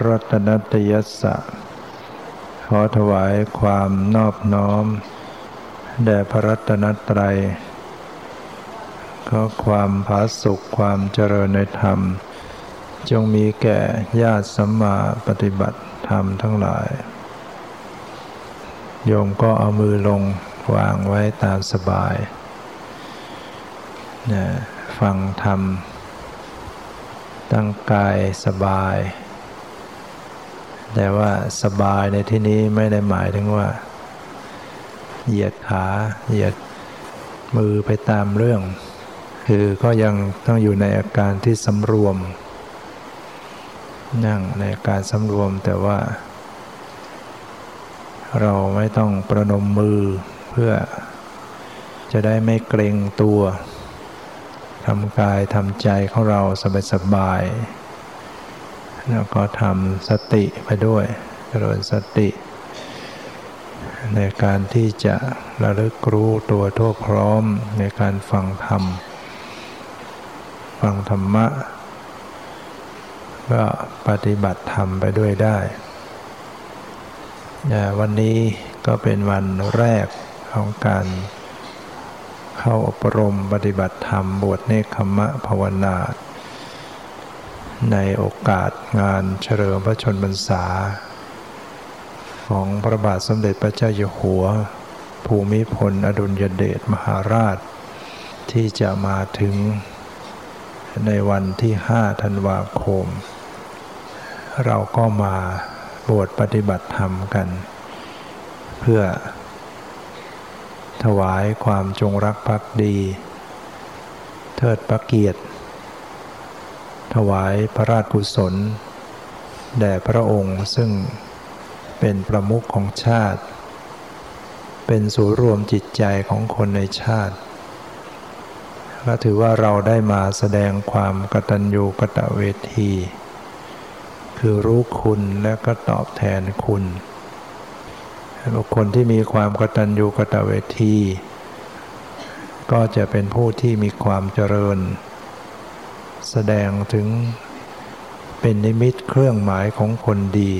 รัตนัตยัสสะ ขอถวายความนอบน้อม แด่พระรัตนตรัย ขอความผาสุขความเจริญในธรรม จงมีแก่ญาติสัมมาปฏิบัติธรรมทั้งหลาย โยมก็เอามือลงวางไว้ตามสบายฟังธรรมตั้งกายสบาย แต่ว่าสบายในที่นี้ไม่ได้หมายถึงว่า เหยียดขาเหยียดมือไปตามเรื่อง คือก็ยังต้องอยู่ในอาการที่สำรวม นั่งในาการสำรวมแต่ว่า เราไม่ต้องประนมมือเพื่อจะได้ไม่เกรงตัวทำกายทำใจของเราสบายๆ แล้วก็ทำสติไปด้วยเจริญสติ ในการที่จะระลึกรู้ตัวทั่วพร้อมในการฟังธรรม ฟังธรรมะ ก็ปฏิบัติธรรมไปด้วยได้ วันนี้ก็เป็นวันแรกของการเข้าอบรมปฏิบัติธรรมบวชเนคขมะภาวนา ในโอกาสงานเฉลิมพระชนมพรรษา ของพระบาทสมเด็จพระเจ้าอยู่หัว ภูมิพลอดุลยเดชมหาราช ที่จะมาถึงในวันที่ 5 ธันวาคม เราก็มาบวชปฏิบัติธรรมกัน เพื่อ ถวายความจงรักภักดี เทิดพระเกียรติ ถวายพระราชกุศล แด่พระองค์ซึ่งเป็นประมุขของชาติ เป็นศูนย์รวมจิตใจของคนในชาติก็ถือว่าเราได้มาแสดงความกตัญญูกตเวที คือรู้คุณและก็ตอบแทนคุณบุคคลที่มีความกตัญญูกตเวที ก็จะเป็นผู้ที่มีความเจริญ แสดงถึงเป็นนิมิตเครื่องหมายของคนดี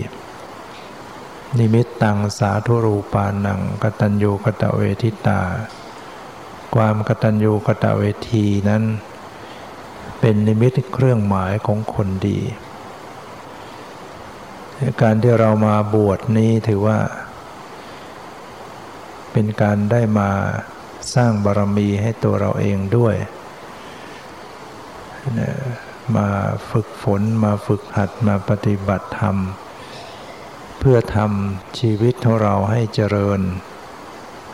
นิมิตตังสาธุรูปานังกตัญญูกตเวทิตา ความกตัญญูกตเวทีนั้น เป็นนิมิตเครื่องหมายของคนดี การที่เรามาบวชนี้ถือว่า เป็นการได้มาสร้างบารมีให้ตัวเราเองด้วย มาฝึกฝนมาฝึกหัดมาปฏิบัติธรรม เพื่อทำชีวิตของเราให้เจริญ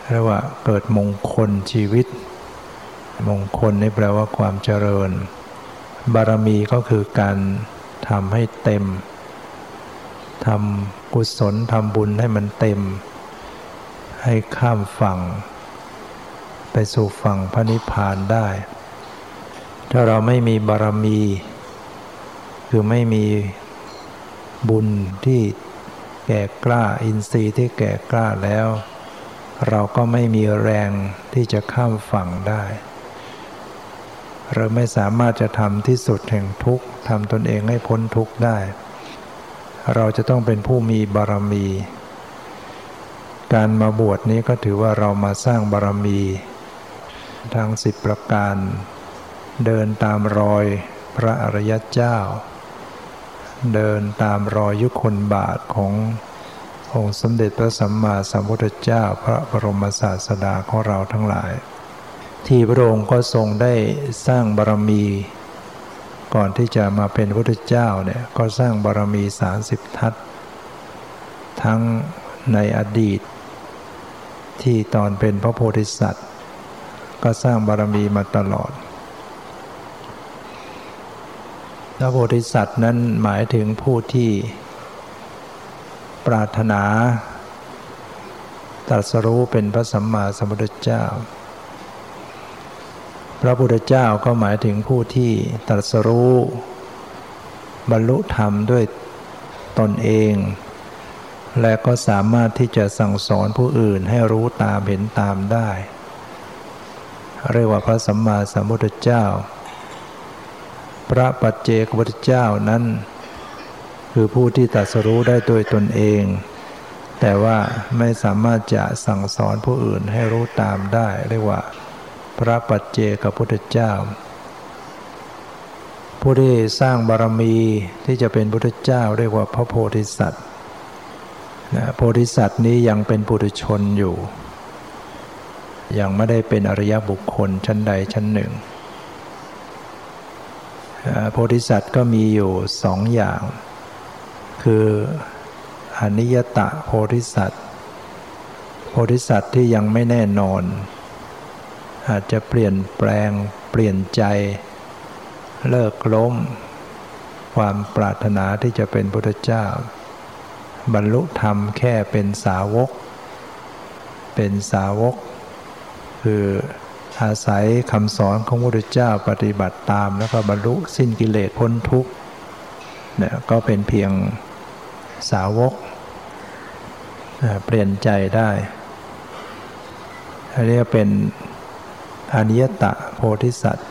เรียกว่าเกิดมงคลชีวิต มงคลนี่แปลว่าความเจริญ บารมีก็คือการทำให้เต็มทำกุศลทำบุญให้มันเต็ม ให้ข้ามฝั่ง ไปสู่ฝั่งพระนิพพานได้ ถ้าเราไม่มีบารมี คือไม่มีบุญที่แก่กล้าอินทรีย์ที่แก่กล้าแล้ว เราก็ไม่มีแรงที่จะข้ามฝั่งได้ เราไม่สามารถจะทำที่สุดแห่งทุกข์ทำตนเองให้พ้นทุกข์ได้ เราจะต้องเป็นผู้มีบารมี การมาบวชนี้ก็ถือว่าเรามาสร้างบารมีทั้งสิบประการ เดินตามรอยพระอริยเจ้า เดินตามรอยยุคนบาทขององค์สมเด็จพระสัมมาสัมพุทธเจ้าพระบรมศาสดาของเราทั้งหลาย ที่พระองค์ก็ทรงได้สร้างบารมี ก่อนที่จะมาเป็นพระพุทธเจ้าเนี่ยก็สร้างบารมี30ทัศทั้งในอดีต ที่ตอนเป็นพระโพธิสัตว์ ก็สร้างบารมีมาตลอด พระโพธิสัตว์นั้นหมายถึงผู้ที่ปรารถนาตรัสรู้เป็นพระสัมมาสัมพุทธเจ้า พระพุทธเจ้าก็หมายถึงผู้ที่ตรัสรู้ บรรลุธรรมด้วยตนเอง และก็สามารถที่จะสั่งสอนผู้อื่นให้รู้ตามเห็นตามได้ เรียกว่าพระสัมมาสัมพุทธเจ้า พระปัจเจกพุทธเจ้านั้น คือผู้ที่ตัดสรู้ได้โดยตนเอง แต่ว่าไม่สามารถจะสั่งสอนผู้อื่นให้รู้ตามได้เรียกว่า พระปัจเจกพุทธเจ้า ผู้ที่สร้างบารมีที่จะเป็นพุทธเจ้าเรียกว่าพระโพธิสัตว์นะโพธิสัตว์นี้ยังเป็นปุถุชนอยู่ ยังไม่ได้เป็นอริยบุคคลชั้นใดชั้นหนึ่ง โพธิสัตว์ก็มีอยู่สองอย่าง คืออนิยตะโพธิสัตว์โพธิสัตว์ที่ยังไม่แน่นอน อาจจะเปลี่ยนแปลงเปลี่ยนใจ เลิกล้ม ความปรารถนาที่จะเป็นพุทธเจ้า บรรลุธรรมแค่เป็นสาวก เป็นสาวก คือ อาศัยคำสอนของพระพุทธเจ้าปฏิบัติตาม แล้วก็บรรลุสิ้นกิเลสพ้นทุกข์เนี่ยก็เป็นเพียงสาวกเปลี่ยนใจได้เรียกเป็นอนิยตะโพธิสัตว์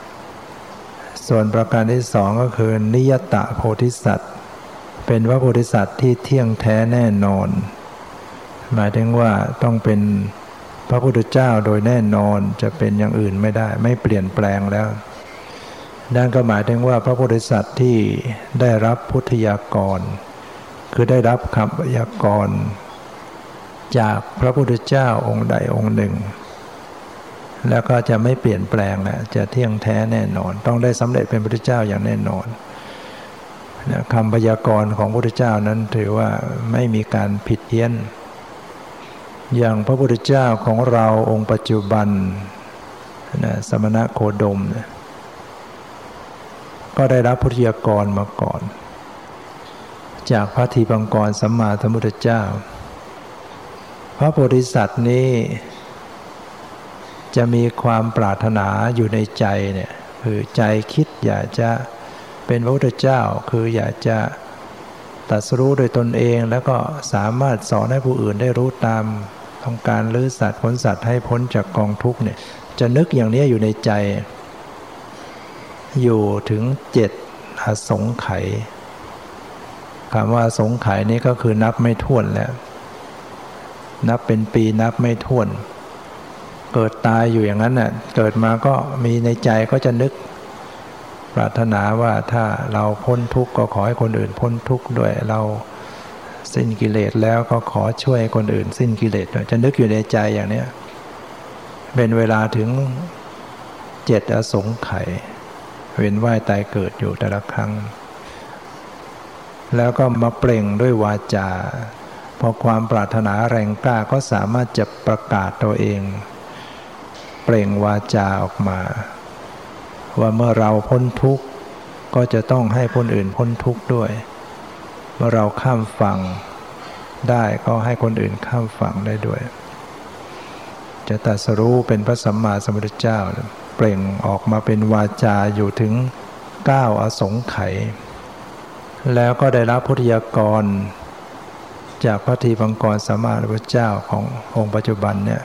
ส่วนประการที่สองก็คือนิยตะโพธิสัตว์ เป็นว่าโพธิสัตว์ที่เที่ยงแท้แน่นอน หมายถึงว่าต้องเป็น พระพุทธเจ้าโดยแน่นอนจะเป็นอย่างอื่นไม่ได้ ไม่เปลี่ยนแปลงแล้วนั่นก็หมายถึงว่าพระโพธิสัตว์ที่ได้รับพุทธยากร คือได้รับคำยากร จากพระพุทธเจ้าองค์ใดองค์หนึ่ง แล้วก็จะไม่เปลี่ยนแปลงนะจะเที่ยงแท้แน่นอน ต้องได้สำเร็จเป็นพระพุทธเจ้าอย่างแน่นอนคำพยากรณ์ของพระพุทธเจ้านั้นถือว่าไม่มีการผิดเพี้ยน อย่างพระพุทธเจ้าของเราองค์ปัจจุบันนะสมณะโคดมนะก็ได้รับพุทธยากรมาก่อน จากพระทีปังกรสัมมาสัมพุทธเจ้า พระโพธิสัตว์นี้จะมีความปรารถนาอยู่ในใจเนี่ยคือใจคิดอยากจะเป็นพระพุทธเจ้าคืออยากจะตัดสู้โดยตนเองแล้วก็สามารถสอนให้ผู้อื่นได้รู้ตาม ต้องการลื้อสัตว์พ้นสัตว์ให้พ้นจากกองทุกเนี่ยจะนึกอย่างนี้อยู่ในใจ อยู่ถึงเจ็ดอสงไขยคำว่าสงไขยนี้ก็คือนับไม่ถ้วนแล้ว นับเป็นปีนับไม่ถ้วน เกิดตายอยู่อย่างนั้นน่ะเกิดมาก็มีในใจก็จะนึก ปรารถนาว่าถ้าเราพ้นทุกข์ก็ขอให้คนอื่นพ้นทุกข์ด้วยเรา สิ้นกิเลสแล้วก็ขอช่วยคนอื่น สิ้นกิเลสจะนึกอยู่ในใจอย่างนี้เป็นเวลาถึงเจ็ดอสงไขยเวียนว่ายตายเกิดอยู่แต่ละครั้ง แล้วก็มาเปล่งด้วยวาจาพอความปรารถนาแรงกล้าก็สามารถจะประกาศตัวเอง เปล่งวาจาออกมา ว่าเมื่อเราพ้นทุกข์ก็จะต้องให้คนอื่นพ้นทุกข์ด้วย เมื่อเราข้ามฝั่งได้ก็ให้คนอื่นข้ามฝั่งได้ด้วย จะตัดสรู้เป็นพระสัมมาสัมพุทธเจ้า เปล่งออกมาเป็นวาจาอยู่ถึง9อสงไขยแล้วก็ได้รับพุทธยากร จากพระทีพังกรสัมมาสัมพระเจ้าขององค์ปัจจุบันเนี่ย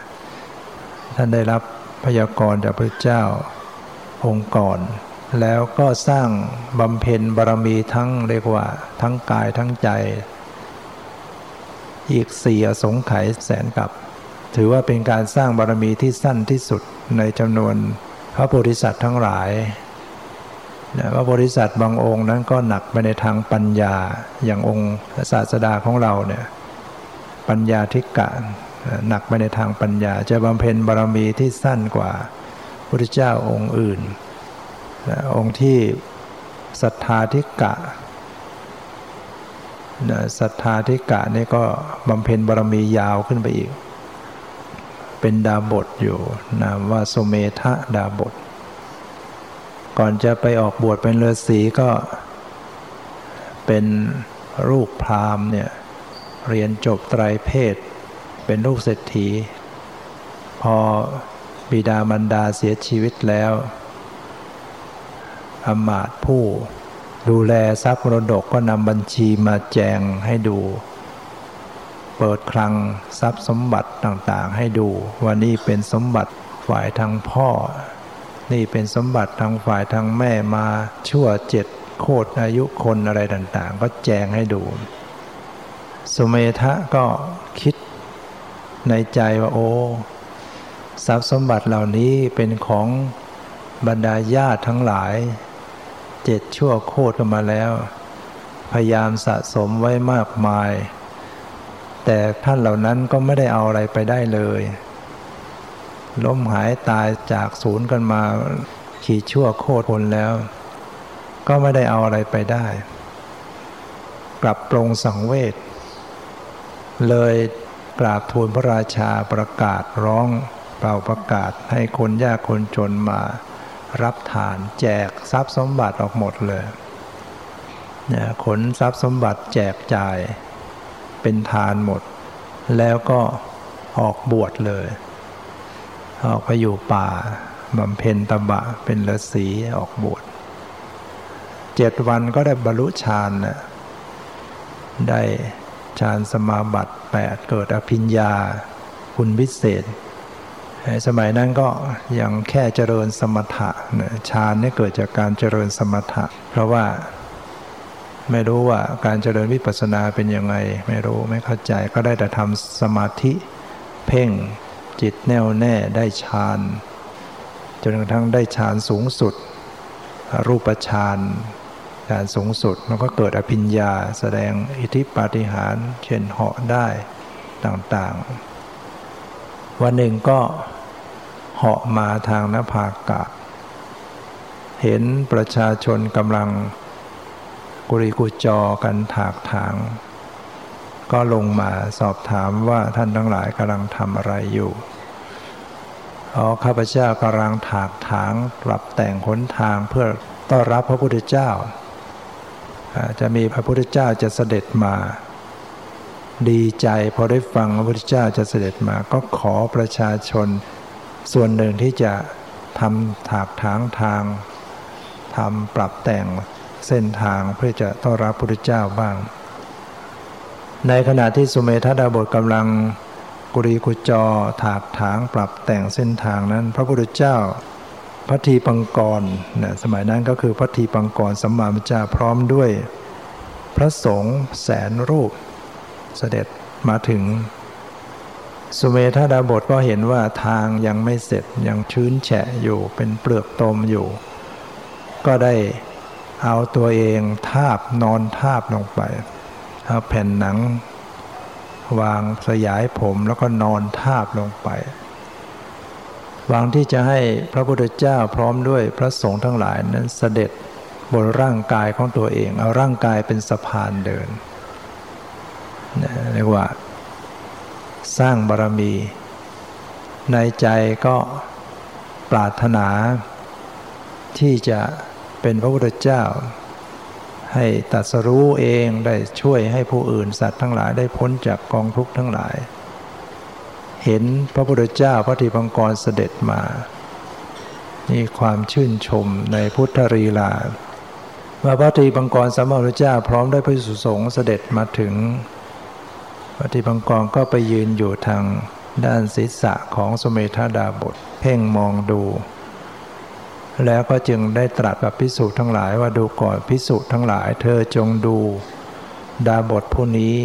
ท่านได้รับพยากรจากพระเจ้าองค์ก่อน แล้วก็สร้างบำเพ็ญบารมีทั้งเรียกว่า ทั้งกายทั้งใจ อีกสี่อสงไขยแสนกับ ถือว่าเป็นการสร้างบารมีที่สั้นที่สุดในจำนวนพระโพธิสัตว์ทั้งหลายนะว่าบริษัทบางองค์นั้นก็หนักไปในทางปัญญาอย่างองค์ศาสดาของเราเนี่ยปัญญาทิกะหนักไปในทางปัญญา จะบำเพ็ญบารมีที่สั้นกว่าพระพุทธเจ้าองค์อื่น นะองค์ที่ศรัทธาทิกะนะศรัทธาทิกะนี่ก็บำเพ็ญบารมียาวขึ้นไปอีก เป็นดาบทอยู่นามว่าโสเมทะดาบท ก่อนจะไปออกบวชเป็นฤาษีก็ เป็นลูกพราหมณ์เนี่ยเรียนจบไตรเพศ เป็นลูกเศรษฐี พอบิดามารดาเสียชีวิตแล้ว อมาตผู้ ดูแลทรัพย์มรดกก็นำบัญชีมาแจงให้ดู เปิดคลังทรัพย์สมบัติต่างๆ ให้ดูว่านี่เป็นสมบัติฝ่ายทางพ่อ นี่เป็นสมบัติทางฝ่ายทางแม่มาชั่วเจ็ดโคตรอายุคนอะไรต่างๆ ก็แจงให้ดู สุเมธะก็คิดในใจว่าโอ้ทรัพย์สมบัติเหล่านี้เป็นของบรรดาญาติทั้งหลาย เจ็ดชั่วโคตรกันมาแล้ว พยายามสะสมไว้มากมาย แต่ท่านเหล่านั้นก็ไม่ได้เอาอะไรไปได้เลย ล้มหายตายจากศูนย์กันมาขี่ชั่วโคตรคนแล้ว ก็ไม่ได้เอาอะไรไปได้ กลับปรงสังเวชเลยกราบทูลพระราชาประกาศร้องเป่าประกาศให้คนยากคนจนมา รับทาน แจกทรัพย์สมบัติออกหมดเลยเนี่ยขนทรัพย์สมบัติแจกจ่ายเป็นทานหมด แล้วก็ออกบวชเลย ออกไปอยู่ป่าบำเพ็ญตบะเป็นฤาษีออกบวชเจ็ดวันก็ได้บรรลุฌานนะได้ฌานสมาบัติแปดเกิดอภิญญา คุณพิเศษ สมัยนั้นก็ยังแค่เจริญสมถะฌานนี่เกิดจากการเจริญสมถะ เพราะว่าไม่รู้ว่าการเจริญวิปัสสนาเป็นยังไง ไม่รู้ไม่เข้าใจก็ได้แต่ทำสมาธิเพ่งจิตแน่วแน่ได้ฌานจนกระทั่งได้ฌานสูงสุด รูปฌานฌานสูงสุดมันก็เกิดอภิญญา แสดงอิทธิปาฏิหาริย์เช่นเหาะได้ต่างๆ วันหนึ่งก็เหาะมาทางนภากะเห็นประชาชนกำลังกุริกุจอกันถากถาง ก็ลงมาสอบถามว่าท่านทั้งหลายกำลังทำอะไรอยู่อ๋อข้าพเจ้ากำลังถากถางปรับแต่งขนทางเพื่อต้อนรับพระพุทธเจ้า จะมีพระพุทธเจ้าจะเสด็จมา ดีใจพอได้ฟังพระพุทธเจ้าจะเสด็จมา ก็ขอประชาชน ส่วนหนึ่งที่จะทำถากถางทางทำปรับแต่งเส้นทางเพื่อจะต้อนรับพระพุทธเจ้าบ้าง ในขณะที่สุเมธาดาบทกำลังกุรีกุจอถากถางปรับแต่งเส้นทางนั้น พระพุทธเจ้าพระทีปังกรนะสมัยนั้นก็คือพระทีปังกรสัมมาสัมพุทธเจ้าพร้อมด้วย พระสงฆ์แสนรูป เสด็จมาถึง สุเมธาดาบทก็เห็นว่าทางยังไม่เสร็จยังชื้นแฉะอยู่เป็นเปลือกตมอยู่ ก็ได้เอาตัวเองทาบนอนทาบลงไปเอาแผ่นหนัง วางสยายผมแล้วก็นอนทาบลงไปหวังที่จะให้พระพุทธเจ้าพร้อมด้วยพระสงฆ์ทั้งหลายนั้นเสด็จบนร่างกายของตัวเอง เอาร่างกายเป็นสะพานเดิน เรียกว่า สร้างบารมี ในใจก็ปรารถนา ที่จะเป็นพระพุทธเจ้า ให้ตัดสรู้เองได้ช่วยให้ผู้อื่นสัตว์ทั้งหลายได้พ้นจากกองทุกข์ทั้งหลาย เห็นพระพุทธเจ้าพระธิปังกรเสด็จมานี่ความชื่นชมในพุทธรีลาว่าพระทีปังกรสมมาพุทธเจ้าพร้อมได้พระสุสงฆ์เสด็จมาถึง พระทีปังกรก็ไปยืนอยู่ทางด้านศีรษะของสมเมธาดาบทเพ่งมองดู แล้วก็จึงได้ตรัสกับพิสุทั้งหลายว่าดูก่อนพิสุทั้งหลาย เธอจงดู ดาบทผู้นี้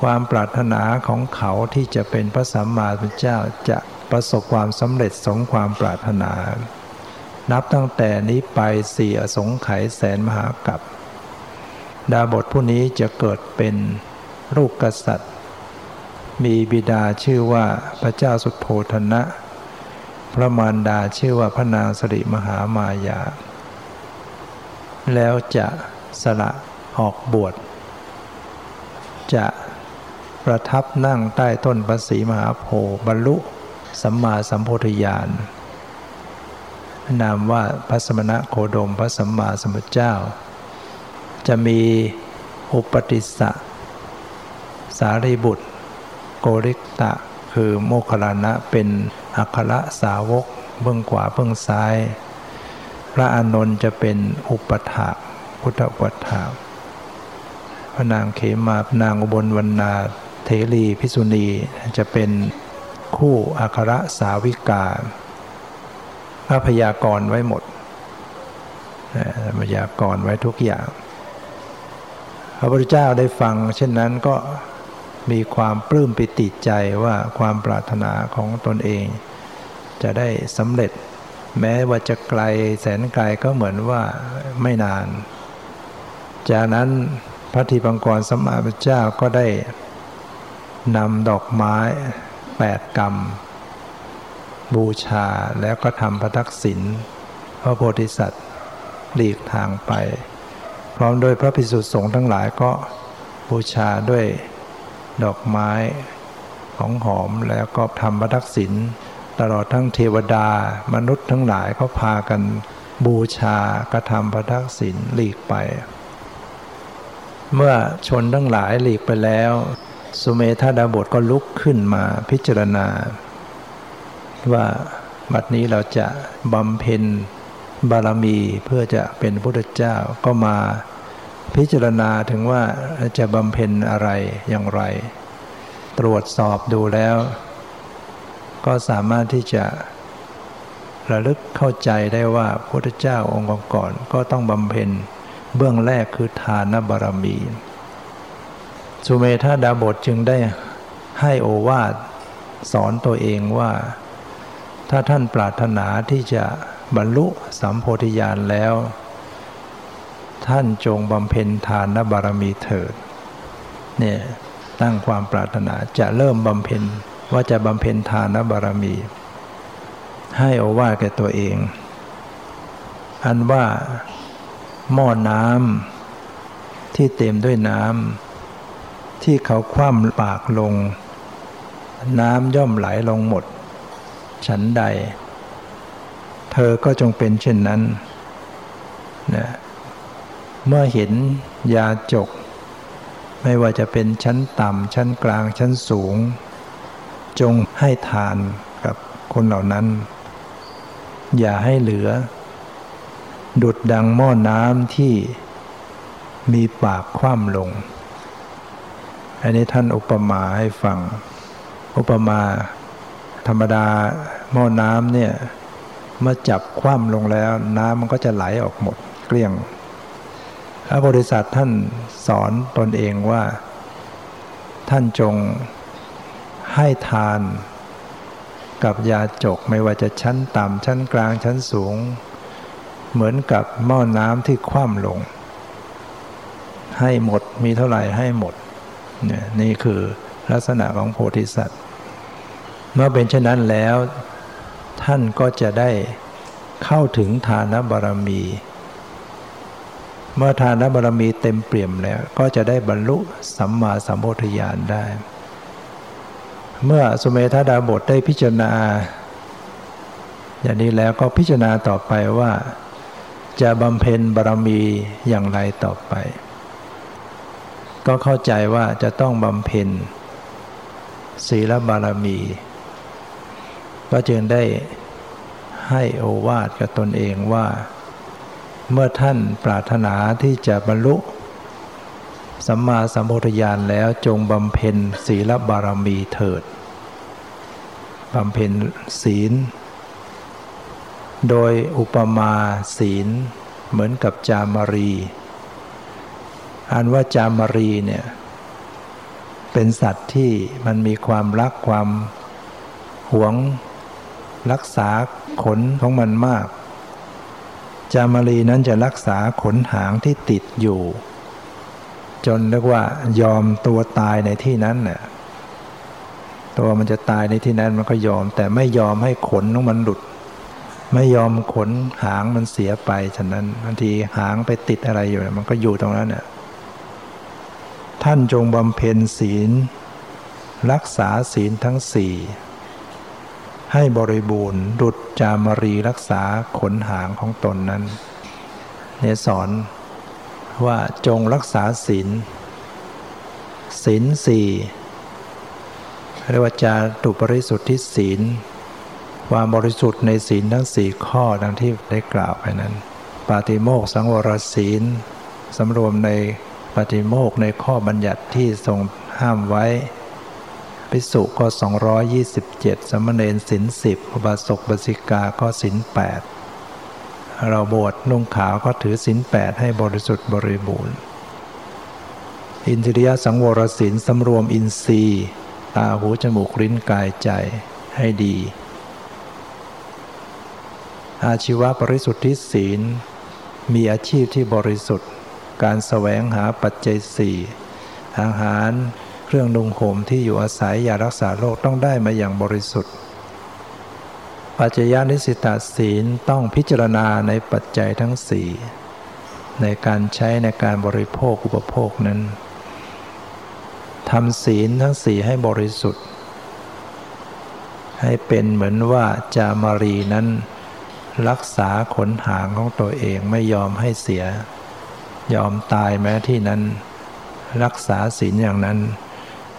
ความปรารถนาของเขาที่จะเป็นพระสัมมาสัมพุทธเจ้าจะประสบความสำเร็จสมความปรารถนา นับตั้งแต่นี้ไปสี่อสงไขยแสนมหากัปดาบทผู้นี้จะเกิดเป็น ลูกกษัตริย์ มีบิดาชื่อว่าพระเจ้าสุโธธนะ พระมารดาชื่อว่าพระนางสริมหามายา แล้วจะสละออกบวช จะประทับนั่งใต้ต้นพระศรีมหาโพธิ์บรรลุสัมมาสัมโพธิญาณนามว่าพระสมณะโคดมพระสัมมาสัมพุทธเจ้า จะมีอุปติสสะ สารีบุตร โกริกตะ คือโมคลานะเป็นอัครสาวกเบื้องขวาเบื้องซ้าย พระอานนท์จะเป็นอุปถาพุทธอุปถาพระนางเขมาพระนางอุบลวรรณาเทรีพิสุณีจะเป็นคู่อัครสาวิกาพระพยากรไว้หมดพยากรไว้ทุกอย่าง พระพุทธเจ้าได้ฟัง เช่นนั้นก็ มีความปลื้มปิติใจว่าความปรารถนาของตนเอง จะได้สำเร็จ แม้ว่าจะไกลแสนไกลก็เหมือนว่าไม่นาน จากนั้นพระทีปังกรสมมาพระเจ้าก็ได้นำดอกไม้แปดกรรม บูชาแล้วก็ทำพระทักษิณพระโพธิสัตว์หลีกทางไป พร้อมโดยพระภิกษุสงฆ์ทั้งหลายก็บูชาด้วย ดอกไม้ของหอมแล้วก็ทำพระทักษิณตลอดทั้งเทวดามนุษย์ทั้งหลายเขาพากันบูชากระทำพระทักษิณหลีกไป เมื่อชนทั้งหลายหลีกไปแล้ว สุเมธาดาบทก็ลุกขึ้นมาพิจารณา ว่าบัดนี้เราจะบำเพ็ญบารมีเพื่อจะเป็นพุทธเจ้าก็มา พิจารณาถึงว่าจะบำเพ็ญอะไรอย่างไร ตรวจสอบดูแล้ว ก็สามารถที่จะระลึกเข้าใจได้ว่าพระพุทธเจ้าองค์ก่อนก็ต้องบำเพ็ญเบื้องแรกคือทานบารมี สุเมธาดาบทจึงได้ให้โอวาทสอนตัวเองว่า ถ้าท่านปรารถนาที่จะบรรลุสัมโพธิญาณแล้ว ท่านจงบำเพ็ญทานบารมีเถิดเนี่ยตั้งความปรารถนาจะเริ่มบำเพ็ญว่าจะบำเพ็ญทานบารมี ให้โอว่าแก่ตัวเอง อันว่าหม้อน้ำที่เต็มด้วยน้ำที่เขาคว่ำปากลง น้ำย่อมไหลลงหมด ฉันใด เธอก็จงเป็นเช่นนั้นนะ เมื่อเห็นยาจก ไม่ว่าจะเป็นชั้นต่ำ ชั้นกลางชั้นสูง จงให้ทานกับคนเหล่านั้น อย่าให้เหลือ ดุดดังหม้อน้ำที่มีปากคว่ำลง อันนี้ท่านอุปมาให้ฟัง อุปมา ธรรมดาหม้อน้ำเนี่ยเมื่อจับคว่ำลงแล้ว น้ำมันก็จะไหลออกหมดเกลี้ยง พระบริษัทท่านสอนตนเองว่า ท่านจงให้ทานกับยาจกไม่ว่าจะชั้นต่ำชั้นกลางชั้นสูง เหมือนกับหม้อน้ำที่คว่ำลง ให้หมดมีเท่าไหร่ให้หมดเนี่ยนี่คือลักษณะของโพธิสัตว์ เมื่อเป็นเช่นนั้นแล้ว ท่านก็จะได้เข้าถึงทานบารมี เมื่อทานบารมีเต็มเปี่ยมแล้ว ก็จะได้บรรลุสัมมาสัมโพธิญาณได้ เมื่อสุเมธาดาบทได้พิจารณา อย่างนี้แล้วก็พิจารณาต่อไปว่า จะบำเพ็ญบารมีอย่างไรต่อไป ก็เข้าใจว่าจะต้องบำเพ็ญศีลบารมี ก็จึงได้ให้โอวาทกับตนเองว่า เมื่อท่านปรารถนาที่จะบรรลุสัมมาสัมโพธิญาณแล้วจงบำเพ็ญศีลบารมีเถิดบำเพ็ญศีล โดยอุปมาศีลเหมือนกับจามรี อันว่าจามรีเนี่ยเป็นสัตว์ที่มันมีความรักความหวงรักษาขนของมันมาก จามรีนั้นจะรักษาขนหางที่ติดอยู่ จนเรียกว่ายอมตัวตายในที่นั้นเนี่ยตัวมันจะตายในที่นั้นมันก็ยอม แต่ไม่ยอมให้ขนของมันหลุด ไม่ยอมขนหางมันเสียไปฉะนั้นบางทีหางไปติดอะไรอยู่มันก็อยู่ตรงนั้นเนี่ยท่านจงบำเพ็ญศีล รักษาศีลทั้งสี่ ให้บริบูรณ์ ดุจจามรีรักษาขนหางของตนนั้นเนี่ยสอนว่าจงรักษาศีลศีลสี่เรียกว่าจาตุปริสุทธิศีลความบริสุทธิ์ในศีลทั้งสี่ข้อดังที่ได้กล่าวไปนั้น ปาติโมกสังวรศีลสำรวมในปาติโมกในข้อบัญญัติที่ทรงห้ามไว้ ภิกษุก็ 227 สมณเณรศินสิบอุบาสกบาสิกาก็ศินแปดเราบวชนุ่งขาวก็ถือศินแปดให้บริสุทธิ์บริบูรณ์ อินทรียสังวรศินสำรวมอินทรีย์ตาหูจมูกลิ้นกายใจให้ดี อาชีวะบริสุทธิศีล มีอาชีพที่บริสุทธิ์ การแสวงหาปัจจัยสี่อาหาร เครื่องนุ่งห่มที่อยู่อาศัยยารักษาโรคต้องได้มาอย่างบริสุทธิ์ ปัจจยานิสิตาศีลต้องพิจารณาในปัจจัยทั้งสี่ในการใช้ในการบริโภคอุปโภคนั้นทำศีลทั้งสี่ให้บริสุทธิ์ ให้เป็นเหมือนว่าจามารีนั้น รักษาขนหางของตัวเองไม่ยอมให้เสีย ยอมตายแม้ที่นั้น รักษาศีลอย่างนั้น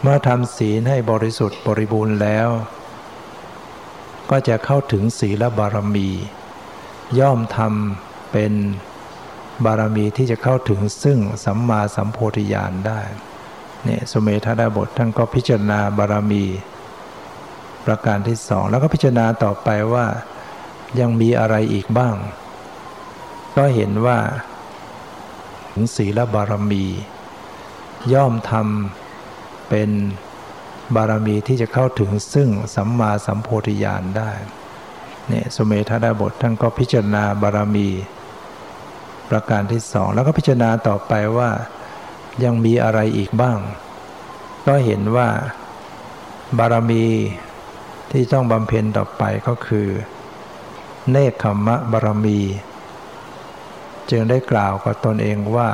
เมื่อทำศีลให้บริสุทธิ์บริบูรณ์แล้ว ก็จะเข้าถึงศีลบารมี ย่อมทำเป็นบารมีที่จะเข้าถึงซึ่งสัมมาสัมโพธิญาณได้เนี่ยสมเมธาดาบทท่านก็พิจารณาบารมี ประการที่สองแล้วก็พิจารณาต่อไปว่ายังมีอะไรอีกบ้าง ก็เห็นว่า ถึงศีลบารมี ย่อมทำ เป็นบารมีที่จะเข้าถึงซึ่งสัมมาสัมโพธิญาณได้เนี่ยสมัยทัดาบทท่านก็พิจารณาบารมี ประการที่สองแล้วก็พิจารณาต่อไปว่ายังมีอะไรอีกบ้าง ก็เห็นว่าบารมีที่ต้องบำเพ็ญต่อไปก็คือ เนคขมะบารมี จึงได้กล่าวกับตนเองว่า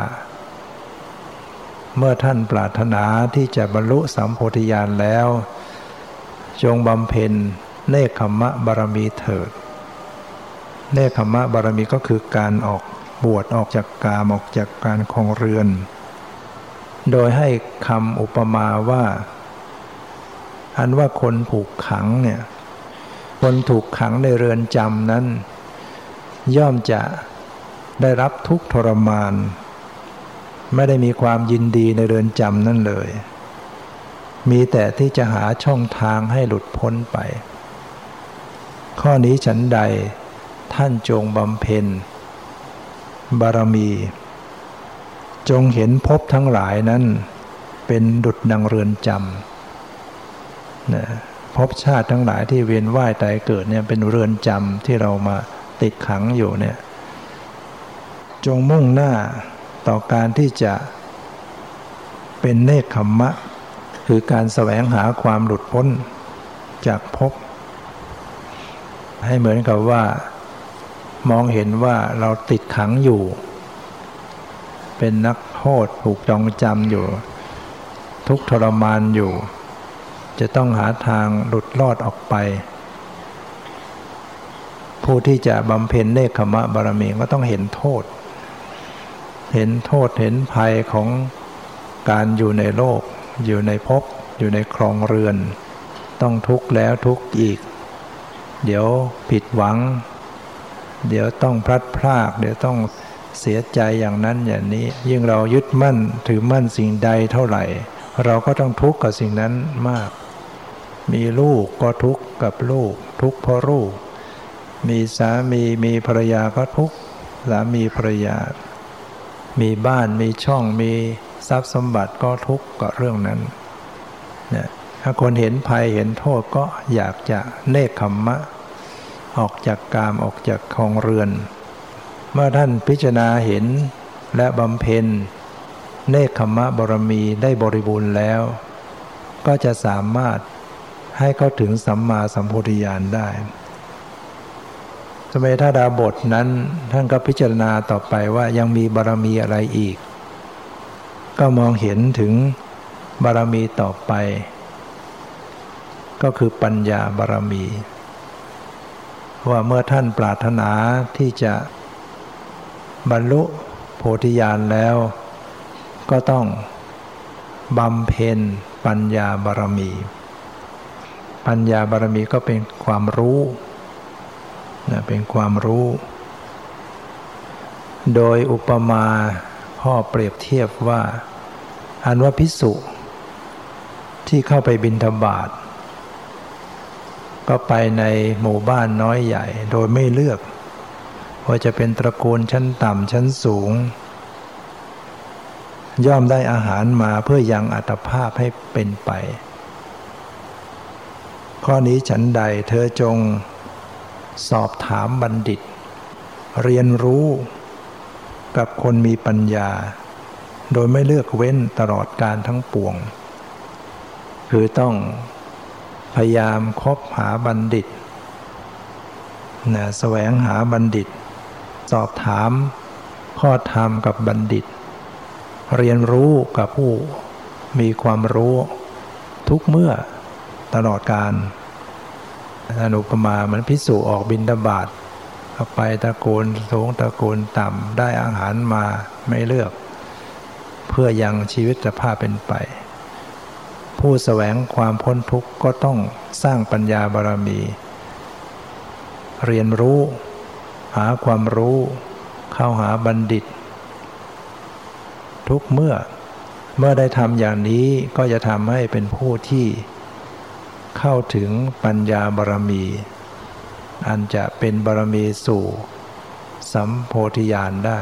เมื่อท่านปรารถนาที่จะบรรลุสัมโพธิญาณแล้ว จงบำเพ็ญเนคขมะบารมีเถิด เนคขมะบารมีก็คือการออกบวชออกจากกามออกจากการคองเรือน โดยให้คำอุปมาว่า อันว่าคนผูกขังเนี่ย คนถูกขังในเรือนจำนั้น ย่อมจะได้รับทุกทรมาน ไม่ได้มีความยินดีในเรือนจำนั่นเลย มีแต่ที่จะหาช่องทางให้หลุดพ้นไป ข้อนี้ฉันใดท่านจงบำเพ็ญ บารมี จงเห็นพบทั้งหลายนั้น เป็นดุดดังเรือนจำนะพบชาติทั้งหลายที่เวียนว่ายตายเกิดเนี่ยเป็นเรือนจำที่เรามาติดขังอยู่เนี่ย จงมุ่งหน้า ต่อการที่จะเป็นเนคขมมะ คือการแสวงหาความหลุดพ้นจากภพให้เหมือนกับว่า มองเห็นว่าเราติดขังอยู่ เป็นนักโทษถูกจองจำอยู่ ทุกทรมานอยู่ จะต้องหาทางหลุดรอดออกไป ผู้ที่จะบำเพ็ญเนคขมะบารมีก็ต้องเห็นโทษ เห็นโทษเห็นภัยของการอยู่ในโลก อยู่ในภพอยู่ในครองเรือน ต้องทุกข์แล้วทุกข์อีก เดี๋ยวผิดหวัง เดี๋ยวต้องพลัดพราก เดี๋ยวต้องเสียใจอย่างนั้นอย่างนี้ ยิ่งเรายึดมั่นถือมั่นสิ่งใดเท่าไหร่ เราก็ต้องทุกข์กับสิ่งนั้นมาก มีลูกก็ทุกข์กับลูก ทุกข์เพราะลูก มีสามีมีภรรยาก็ทุกข์สามีภรรยา มีบ้านมีช่องมีทรัพย์สมบัติก็ทุกข์กับเรื่องนั้นนี่ยถ้าคนเห็นภัยเห็นโทษก็อยากจะเนคขมมะ ออกจากกามออกจากคองเรือน เมื่อท่านพิจารณาเห็นและบำเพ็ญเนคขมะบรมีได้บริบูรณ์แล้ว ก็จะสามารถให้เข้าถึงสัมมาสัมพุทธญาณได้ สมัยท่าดาบทนั้นท่านก็พิจารณาต่อไปว่ายังมีบารมีอะไรอีก ก็มองเห็นถึงบารมีต่อไป ก็คือปัญญาบารมี ว่าเมื่อท่านปรารถนาที่จะบรรลุโพธิญาณแล้ว ก็ต้องบำเพ็ญปัญญาบารมี ปัญญาบารมีก็เป็นความรู้ เป็นความรู้ โดยอุปมาพ่อเปรียบเทียบว่า อันว่าพิสุที่เข้าไปบินธบาตก็ไปในหมู่บ้านน้อยใหญ่ โดยไม่เลือก ว่าจะเป็นตระกูลชั้นต่ำชั้นสูง ย่อมได้อาหารมาเพื่อยังอัตภาพให้เป็นไป ข้อนี้ฉันใดเธอจง สอบถามบัณฑิต เรียนรู้กับคนมีปัญญา โดยไม่เลือกเว้นตลอดการทั้งปวง คือต้องพยายามคบหาบัณฑิตนะแสวงหาบัณฑิต สอบถามข้อธรรมกับบัณฑิต เรียนรู้กับผู้มีความรู้ทุกเมื่อตลอดการ อนุปมามันพิสูจออกบินดาบาดไปตะโกนสูงตะโกนต่ำได้อาหารมาไม่เลือก เพื่อยังชีวิตภาพเป็นไป ผู้แสวงความพ้นทุกข์ก็ต้องสร้างปัญญาบารมี เรียนรู้ หาความรู้ เข้าหาบัณฑิต ทุกเมื่อเมื่อได้ทำอย่างนี้ก็จะทำให้เป็นผู้ที่ เข้าถึงปัญญาบารมี อันจะเป็นบารมีสู่ สัมโพธิญาณได้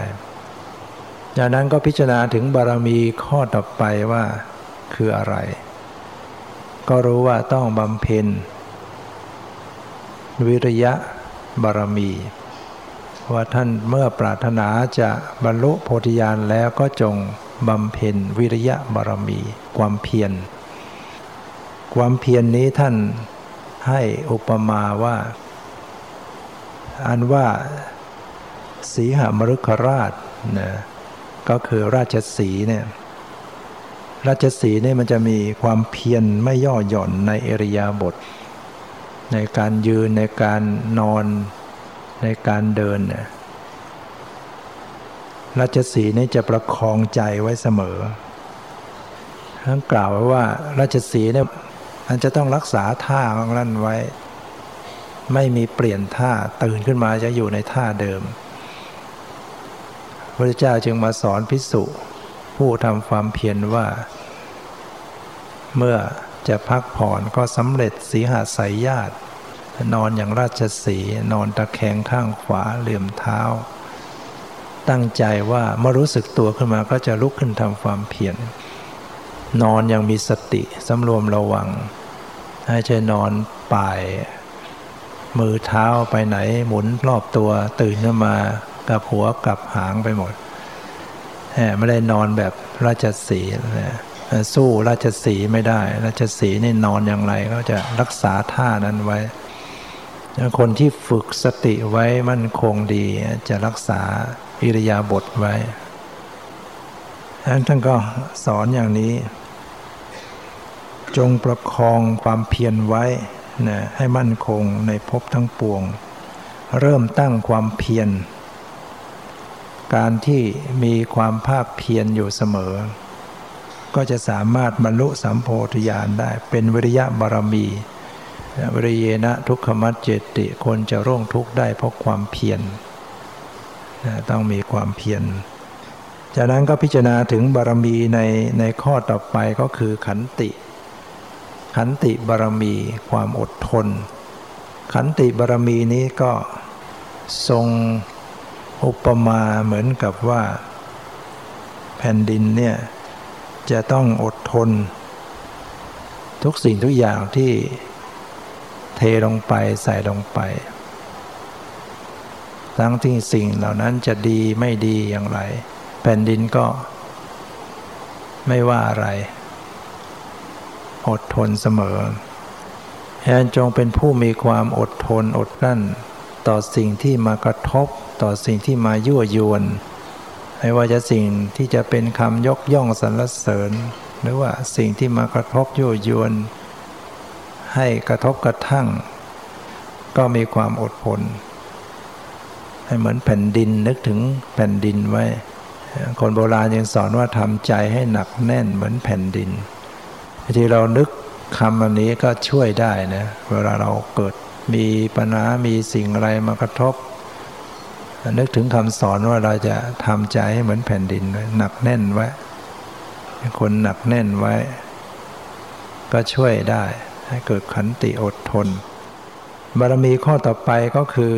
จากนั้นก็พิจารณาถึงบารมีข้อต่อไปว่าคืออะไร ก็รู้ว่าต้องบำเพ็ญ วิริยะบารมี ว่าท่านเมื่อปรารถนาจะบรรลุโพธิญาณแล้วก็จงบำเพ็ญวิริยะบารมี ความเพียร ความเพียรนนี้ท่านให้อุปมาว่า อันว่าสีหมรุกราชนะก็คือราชสีเนี่ยราชสีเนี่ยมันจะมีความเพียรไม่ย่อหย่อนในเอริยาบท ในการยืนในการนอนในการเดินเนี่ยราชสีนี่จะประคองใจไว้เสมอท่านกล่าวไว้ว่าราชสีเนี่ย มันจะต้องรักษาท่าของนั่นไว้ ไม่มีเปลี่ยนท่าตื่นขึ้นมาจะอยู่ในท่าเดิมพระเจ้าจึงมาสอนพิสุผู้ทำความเพียรว่า เมื่อจะพักผ่อนก็สำเร็จสีหาสายญาติ นอนอย่างราชสีนอนตะแคงข้างขวาเหลื่อมเท้า ตั้งใจว่าเมื่อรู้สึกตัวขึ้นมาก็จะลุกขึ้นทำความเพียร นอนอย่างมีสติสำรวมระวัง ให้ใจนอนป่าย มือเท้าไปไหนหมุนรอบตัวตื่นขึ้นมากับหัวกับหางไปหมดไม่ได้นอนแบบราชสีนะสู้ราชสีไม่ได้ ราชสีนี่นอนอย่างไรก็จะรักษาท่านั้นไว้ คนที่ฝึกสติไว้มั่นคงดีจะรักษาอิริยาบถไว้ท่านก็สอนอย่างนี้ จงประคองความเพียรไว้นะให้มั่นคงในภพทั้งปวง เริ่มตั้งความเพียร การที่มีความภาคเพียรอยู่เสมอ ก็จะสามารถบรรลุสัมโพธิญาณได้ เป็นวิริยะบารมีวิริเยนะทุกขมัจเจติคนจะร่วงทุกข์ได้เพราะความเพียรต้องมีความเพียร จากนั้นก็พิจารณาถึงบารมีในในข้อต่อไปก็คือขันติ ขันติบารมีความอดทน ขันติบารมีนี้ก็ทรงอุปมาเหมือนกับว่า แผ่นดินเนี่ยจะต้องอดทน ทุกสิ่งทุกอย่างที่เทลงไปใส่ลงไป ทั้งที่สิ่งเหล่านั้นจะดีไม่ดีอย่างไร แผ่นดินก็ไม่ว่าอะไร อดทนเสมอแทนจงเป็นผู้มีความอดทนอดกลั้นต่อสิ่งที่มากระทบ ต่อสิ่งที่มายั่วยวนไม่ว่าจะสิ่งที่จะเป็นคำยกย่องสรรเสริญ หรือว่าสิ่งที่มากระทบยั่วยวน ให้กระทบกระทั่ง ก็มีความอดทนให้เหมือนแผ่นดินนึกถึงแผ่นดินไว้ คนโบราณยังสอนว่าทำใจให้หนักแน่นเหมือนแผ่นดิน ที่เรานึกคำอันนี้ก็ช่วยได้นะเวลาเราเกิดมีปัญหามีสิ่งอะไรมากระทบ นึกถึงคำสอนว่าเราจะทำใจให้เหมือนแผ่นดินหนักแน่นไว้ คนหนักแน่นไว้ ก็ช่วยได้ ให้เกิดขันติอดทน บารมีข้อต่อไปก็คือ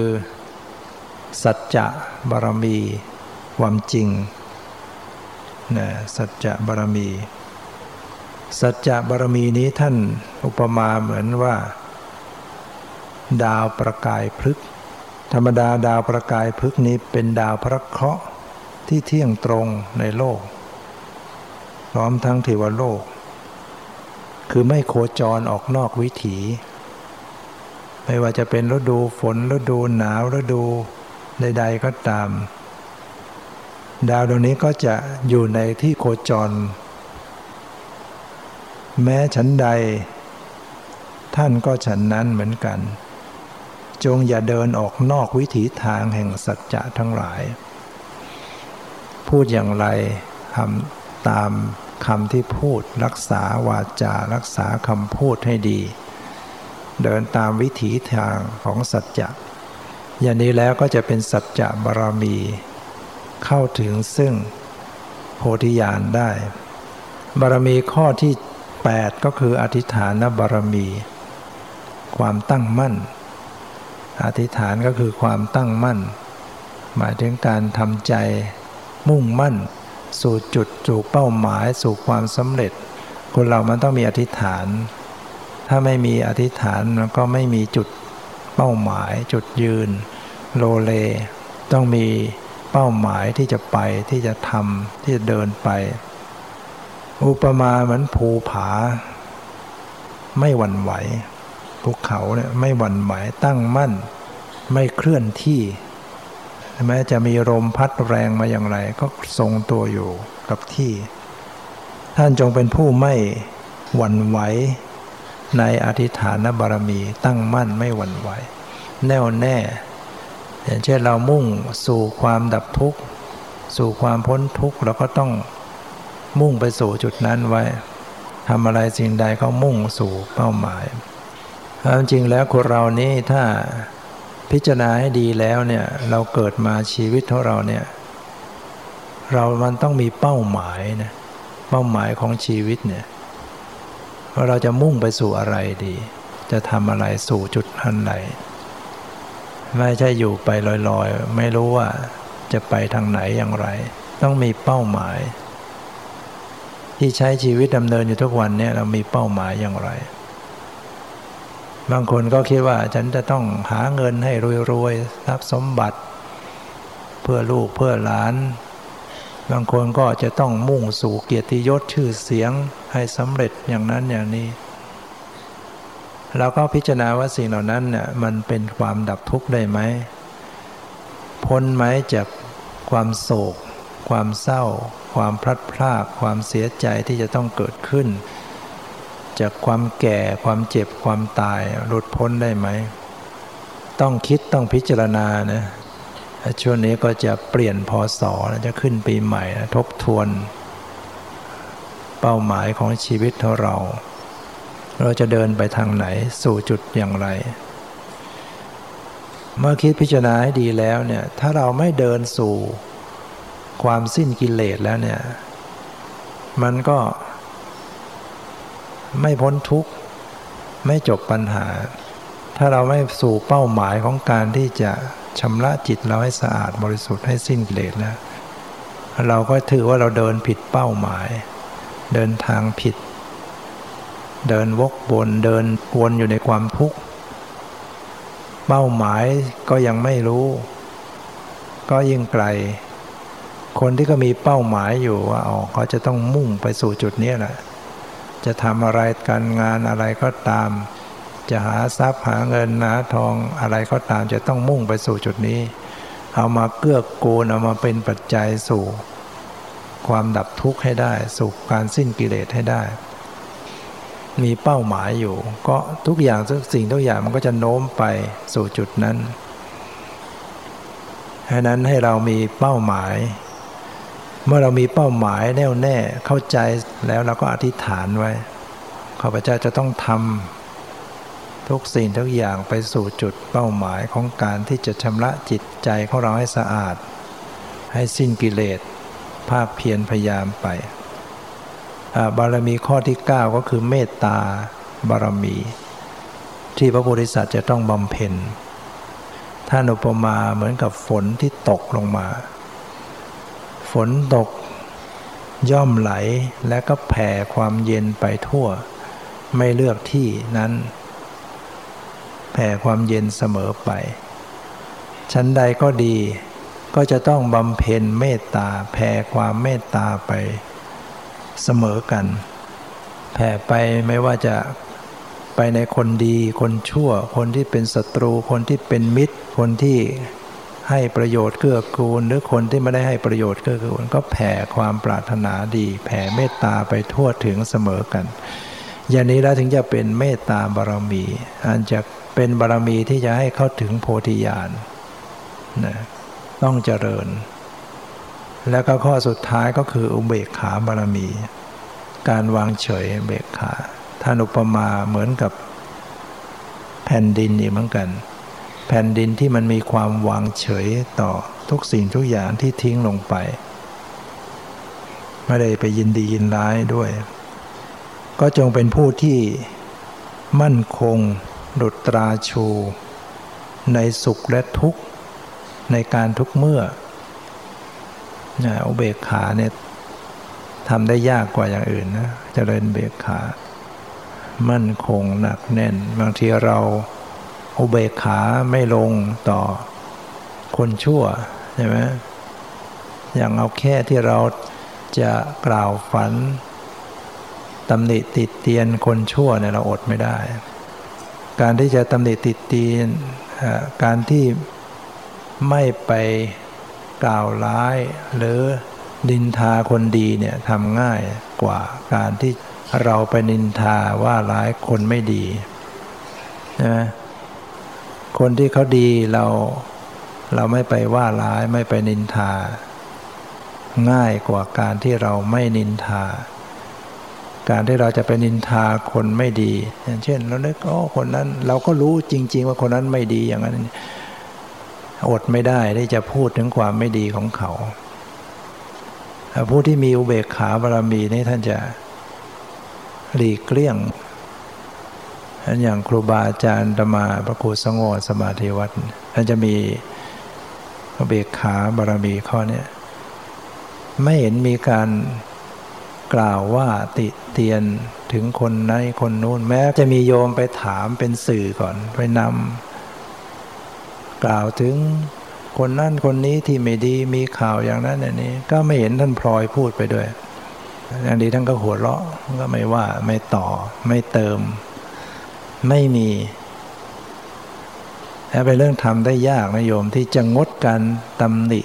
สัจจะบารมีความจริงนะสัจจะบารมี สัจจะบารมีนี้ท่านอุปมาเหมือนว่า ดาวประกายพฤกธรรมดาดาวประกายพฤกนี้เป็นดาวพระเคราะห์ที่เที่ยงตรงในโลก พร้อมทั้งเทวโลก คือไม่โคจรออกนอกวิถี ไม่ว่าจะเป็นฤดูฝนฤดูหนาวฤดูใดๆก็ตาม ดาวดวงนี้ก็จะอยู่ในที่โคจร แม้ฉันใด ท่านก็ฉันนั้นเหมือนกัน จงอย่าเดินออกนอกวิถีทางแห่งสัจจะทั้งหลาย พูดอย่างไรทำตามคำที่พูดรักษาวาจารักษาคำพูดให้ดี เดินตามวิถีทางของสัจจะอย่างนี้แล้วก็จะเป็นสัจจะบารมี เข้าถึงซึ่งโพธิญาณได้ บารมีข้อที่ 8 ก็คืออธิษฐานบารมี ความตั้งมั่น อธิษฐานก็คือความตั้งมั่น หมายถึงการทำใจมุ่งมั่น สู่จุดสู่เป้าหมายสู่ความสำเร็จ คนเรามันต้องมีอธิษฐาน ถ้าไม่มีอธิษฐานมันก็ไม่มีจุดเป้าหมาย จุดยืน โลเล ต้องมีเป้าหมายที่จะไปที่จะทำที่จะเดินไป อุปมาเหมือนภูผา ไม่หวั่นไหวภูเขาเนี่ยไม่หวั่นไหวตั้งมั่น ไม่เคลื่อนที่แม้จะมีลมพัดแรงมาอย่างไร ก็ทรงตัวอยู่กับที่ ท่านจงเป็นผู้ไม่หวั่นไหวในอธิฐานบารมีตั้งมั่นไม่หวั่นไหว แน่วแน่ อย่างเช่นเรามุ่งสู่ความดับทุกข์ สู่ความพ้นทุกข์เราก็ต้อง มุ่งไปสู่จุดนั้นไว้ทำอะไรสิ่งใดก็มุ่งสู่เป้าหมายความจริงแล้วคนเรานี่ถ้าพิจารณาให้ดีแล้วเนี่ยเราเกิดมาชีวิตของเราเนี่ยเรามันต้องมีเป้าหมายนะเป้าหมายของชีวิตเนี่ยว่าเราจะมุ่งไปสู่อะไรดี จะทำอะไรสู่จุดอันไหนไม่ใช่อยู่ไปลอยๆ ไม่รู้ว่าจะไปทางไหนอย่างไร ต้องมีเป้าหมาย ที่ใช้ชีวิตดำเนินอยู่ทุกวันเนี่ยเรามีเป้าหมายอย่างไร บางคนก็คิดว่าฉันจะต้องหาเงินให้รวยๆทรัพย์สมบัติ เพื่อลูกเพื่อหลาน บางคนก็จะต้องมุ่งสู่เกียรติยศชื่อเสียงให้สำเร็จอย่างนั้นอย่างนี้เราก็พิจารณาว่าสิ่งเหล่านั้นเนี่ยมันเป็นความดับทุกข์ได้ไหมพ้นไหมจากความโศก ความเศร้า ความพลัดพรากความเสียใจที่จะต้องเกิดขึ้น จากความแก่ความเจ็บความตายหลุดพ้นได้ไหม ต้องคิดต้องพิจารณานะช่วงนี้ก็จะเปลี่ยนพศจะขึ้นปีใหม่นะทบทวน เป้าหมายของชีวิตของเรา เราจะเดินไปทางไหนสู่จุดอย่างไร เมื่อคิดพิจารณาให้ดีแล้วเนี่ยถ้าเราไม่เดินสู่ ความสิ้นกิเลสแล้วเนี่ย มันก็ไม่พ้นทุกข์ ไม่จบปัญหา ถ้าเราไม่สู่เป้าหมายของการที่จะชำระจิตเราให้สะอาดบริสุทธิ์ให้สิ้นกิเลสแล้วเราก็ถือว่าเราเดินผิดเป้าหมาย เดินทางผิด เดินวกวนเดินวนอยู่ในความทุกข์เป้าหมายก็ยังไม่รู้ ก็ยิ่งไกล คนที่ก็มีเป้าหมายอยู่ว่าอ๋อเขาจะต้องมุ่งไปสู่จุดนี้แหละจะทำอะไรการงานอะไรก็ตาม จะหาทรัพย์หาเงินหาทองอะไรก็ตามจะต้องมุ่งไปสู่จุดนี้ เอามาเกื้อกูลเอามาเป็นปัจจัยสู่ ความดับทุกข์ให้ได้ สู่การสิ้นกิเลสให้ได้ มีเป้าหมายอยู่ ก็ทุกอย่างสิ่งทุกอย่างมันก็จะโน้มไปสู่จุดนั้นดังนั้นให้เรามีเป้าหมาย เมื่อเรามีเป้าหมายแน่วแน่เข้าใจแล้วเราก็อธิษฐานไว้ข้าพเจ้าจะต้องทำทุกสิ่งทุกอย่างไปสู่จุดเป้าหมายของการที่จะชำระจิตใจของเราให้สะอาด ให้สิ้นกิเลสภาคเพียรพยายามไป บารมีข้อที่ 9 ก็คือเมตตาบารมี ที่พระโพธิสัตว์จะต้องบำเพ็ญท่านอุปมาเหมือนกับฝนที่ตกลงมา นตก ย่อมไหลและก็แผ่ความเย็นไปทั่ว ไม่เลือกที่นั้น แผ่ความเย็นเสมอไป ชั้นใดก็ดี ก็จะต้องบำเพ็ญเมตตาแผ่ความเมตตาไปเสมอกัน แผ่ไปไม่ว่าจะไปในคนดี คนชั่ว คนที่เป็นศัตรู คนที่เป็นมิตร คนที่ ให้ประโยชน์เกื้อกูล หรือคนที่ไม่ได้ให้ประโยชน์เกื้อกูล ก็แผ่ความปรารถนาดี แผ่เมตตาไปทั่วถึงเสมอกัน อย่างนี้แล้วถึงจะเป็นเมตตาบารมี อันจะเป็นบารมีที่จะให้เข้าถึงโพธิญาณนะต้องเจริญ แล้วก็ข้อสุดท้ายก็คืออุเบกขาบารมี การวางเฉยเบกขาท่านอุปมาเหมือนกับแผ่นดินอีกเหมือนกัน แผ่นดินที่มันมีความวางเฉยต่อทุกสิ่งทุกอย่างที่ทิ้งลงไป ไม่ได้ไปยินดียินร้ายด้วย ก็จงเป็นผู้ที่มั่นคงดุตราชู ในสุขและทุกข์ ในการทุกเมื่ออุเบกขาเนี่ยทำได้ยากกว่าอย่างอื่นนะจะเจริญเบกขา มั่นคงหนักแน่น บางทีเรา อุเบกขาไม่ลงต่อคนชั่วใช่ไหมอย่างเอาแค่ที่เราจะกล่าวฝันตำหนิติดเตียนคนชั่วเนี่ยเราอดไม่ได้ การที่จะตำหนิติดเตียนการที่ไม่ไปกล่าวร้าย หรือดินทาคนดีเนี่ยทำง่ายกว่าการที่เราไปนินทาว่าร้ายคนไม่ดีนะ คนที่เขาดีเราเราไม่ไปว่าร้ายไม่ไปนินทา ง่ายกว่าการที่เราไม่นินทา การที่เราจะไปนินทาคนไม่ดี อย่างเช่น เราเนึกโอ้คนนั้น เราก็รู้จริง ๆ ว่าคนนั้นไม่ดีอย่างนั้นอดไม่ได้ที่จะพูดถึงความไม่ดีของเขาผู้ที่มีอุเบกขาบารมีนี่ท่านจะหลีกเลี่ยง อันอย่างครูบาอาจารย์ธรรมาพระครูสงฆ์สมาธิวัดท่านจะมีเบกขาบารมีข้อนี้ไม่เห็นมีการกล่าวว่าติเตียนถึงคนในคนนู้นแม้จะมีโยมไปถามเป็นสื่อก่อนไปนำกล่าวถึงคนนั่นคนนี้ที่ไม่ดีมีข่าวอย่างนั้นอย่างนี้ ก็ไม่เห็นท่านพลอยพูดไปด้วยอย่างดีท่านก็หัวเราะก็ไม่ว่าไม่ต่อไม่เติม ไม่มีและเป็นเรื่องทำได้ยากนะโยมที่จะงดการตำหนิ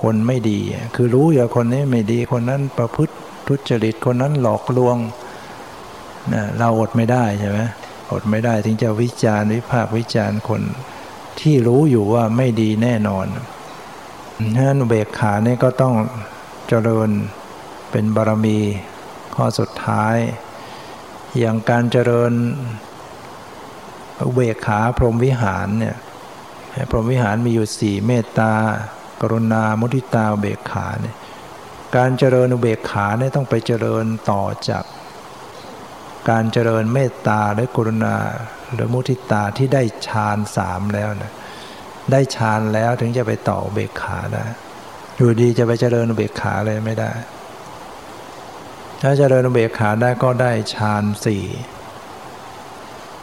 คนไม่ดี คือรู้อยู่คนนี้ไม่ดีคนนั้นประพฤติทุจริตคนนั้นหลอกลวงนะเราอดไม่ได้ใช่ไหมอดไม่ได้ถึงจะวิจารณ์วิพากษ์วิจารณ์คนที่รู้อยู่ว่าไม่ดีแน่นอนฉะนั้นเบกขานี่ก็ต้องเจริญเป็นบารมีข้อสุดท้าย อย่างการเจริญอุเบกขาพรหมวิหารเนี่ยพรหมวิหารมีอยู่สี่เมตตากรุณามุทิตาอุเบกขาเนี่ยการเจริญอุเบกขาเนี่ยต้องไปเจริญต่อจาก การเจริญเมตตาและกรุณาหรือมุทิตาที่ได้ฌานสามแล้วนะได้ฌานแล้วถึงจะไปต่ออุเบกขาได้อยู่ดีจะไปเจริญอุเบกขาเลยไม่ได้ ถ้าจเจริญอุเบกขาได้ก็ได้ฌานสี่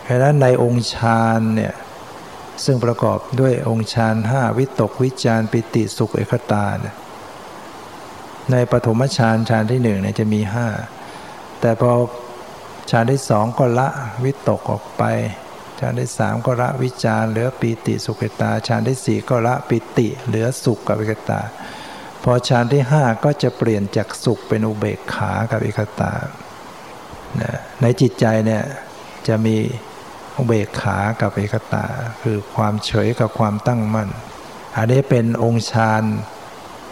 เพราะนั้นในองค์ฌานเนี่ยซึ่งประกอบด้วยองค์ฌานห้าวิตกวิจารปิติสุขเอกตาเนี่ยในปฐมฌานฌานที่หนึ่งเนี่ยจะมีห้าแต่พอฌานที่สองก็ละวิตกออกไปฌานที่สามก็ละวิจารเหลือปิติสุขเอกตาฌานที่สี่ก็ละปิติเหลือสุขกับเอกตา พอฌานที่ห้าก็จะเปลี่ยนจากสุขเป็นอุเบกขากับเอกตาในจิตใจเนี่ยจะมีอุเบกขากับเอกตา คือความเฉยกับความตั้งมั่น อันนี้เป็นองค์ฌาน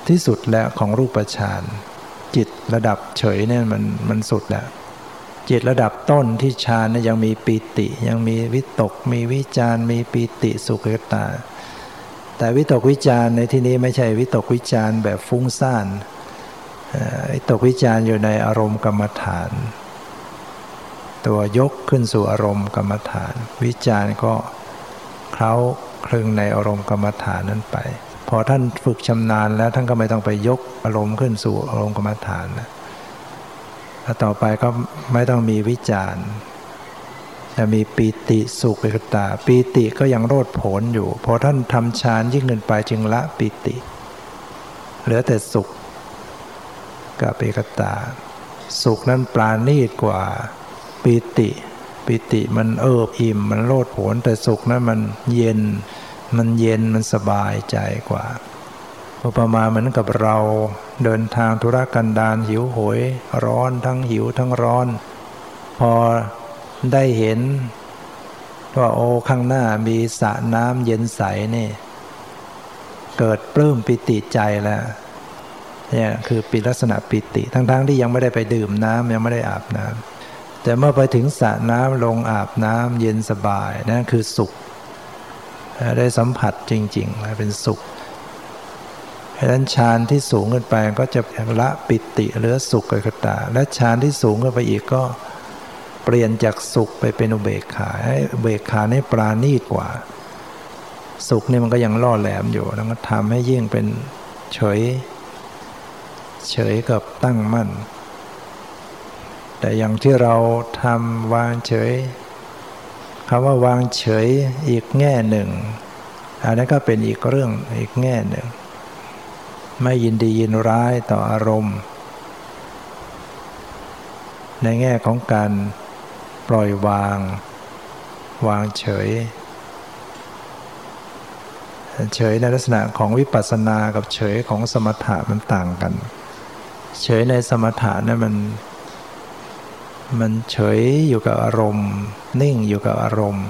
ที่สุดแล้วของรูปฌานจิตระดับเฉยเนี่ยมันมันสุดแล้วจิตระดับต้นที่ฌานเนี่ยยังมีปีติ ยังมีวิตก มีวิจารมีปีติสุขตา แต่วิตกวิจารในที่นี้ไม่ใช่วิตกวิจารแบบฟุ้งซ่านวิตกวิจารอยู่ในอารมณ์กรรมฐาน ตัวยกขึ้นสู่อารมณ์กรรมฐาน วิจารก็เคล้าคลึงในอารมณ์กรรมฐานนั้นไป พอท่านฝึกชำนาญแล้วท่านก็ไม่ต้องไปยกอารมณ์ขึ้นสู่อารมณ์กรรมฐานแล้วต่อไปก็ไม่ต้องมีวิจารณ์ จะมีปีติสุขเอกตาปีติก็ยังโรดผลอยู่ พอท่านทำฌานยิ่งเงินไปจึงละปีติ เหลือแต่สุขกับเอกตา สุขนั้นปราณีตกว่าปีติ ปีติมันเอิบอิ่ม มันโลดผลแต่สุขนั้นมันเย็น มันเย็นมันสบายใจกว่าอุปมาเหมือนกับเราเดินทางธุรกันดารหิวโหย ร้อนทั้งหิวทั้งร้อน พอ ได้เห็นว่าโอ้ข้างหน้ามีสระน้ำเย็นใสนี่ เกิดปลื้มปิติใจแล้วเนี่ยคือปิลักษณะปิติ ทั้งๆทที่ยังไม่ได้ไปดื่มน้ำยังไม่ได้อาบน้ำแต่เมื่อไปถึงสระน้ำลงอาบน้ำเย็นสบายนั่นคือสุข ได้สัมผัสจริงๆเป็นสุขดังนั้นฌานที่สูงขึ้นไปก็จะละปิติเหลือสุขกิตาและฌานที่สูงขึ้นไปอีกก็ เปลี่ยนจากสุขไปเป็นอุเบกขาให้อุเบกขานี่ปราณีตกว่า สุขนี่มันก็ยังล่อแหลมอยู่แล้วก็ทำให้ยิ่งเป็นเฉย เฉยกับตั้งมั่น แต่อย่างที่เราทำวางเฉยคำว่าวางเฉยอีกแง่หนึ่งอันนั้นก็เป็นอีกเรื่องอีกแง่หนึ่ง ไม่ยินดียินร้ายต่ออารมณ์ ในแง่ของการ ปล่อยวาง วางเฉย เฉยในลักษณะของวิปัสสนากับเฉยของสมถะมันต่างกัน เฉยในสมถะนั้นมันมันเฉยอยู่กับอารมณ์ นิ่งอยู่กับอารมณ์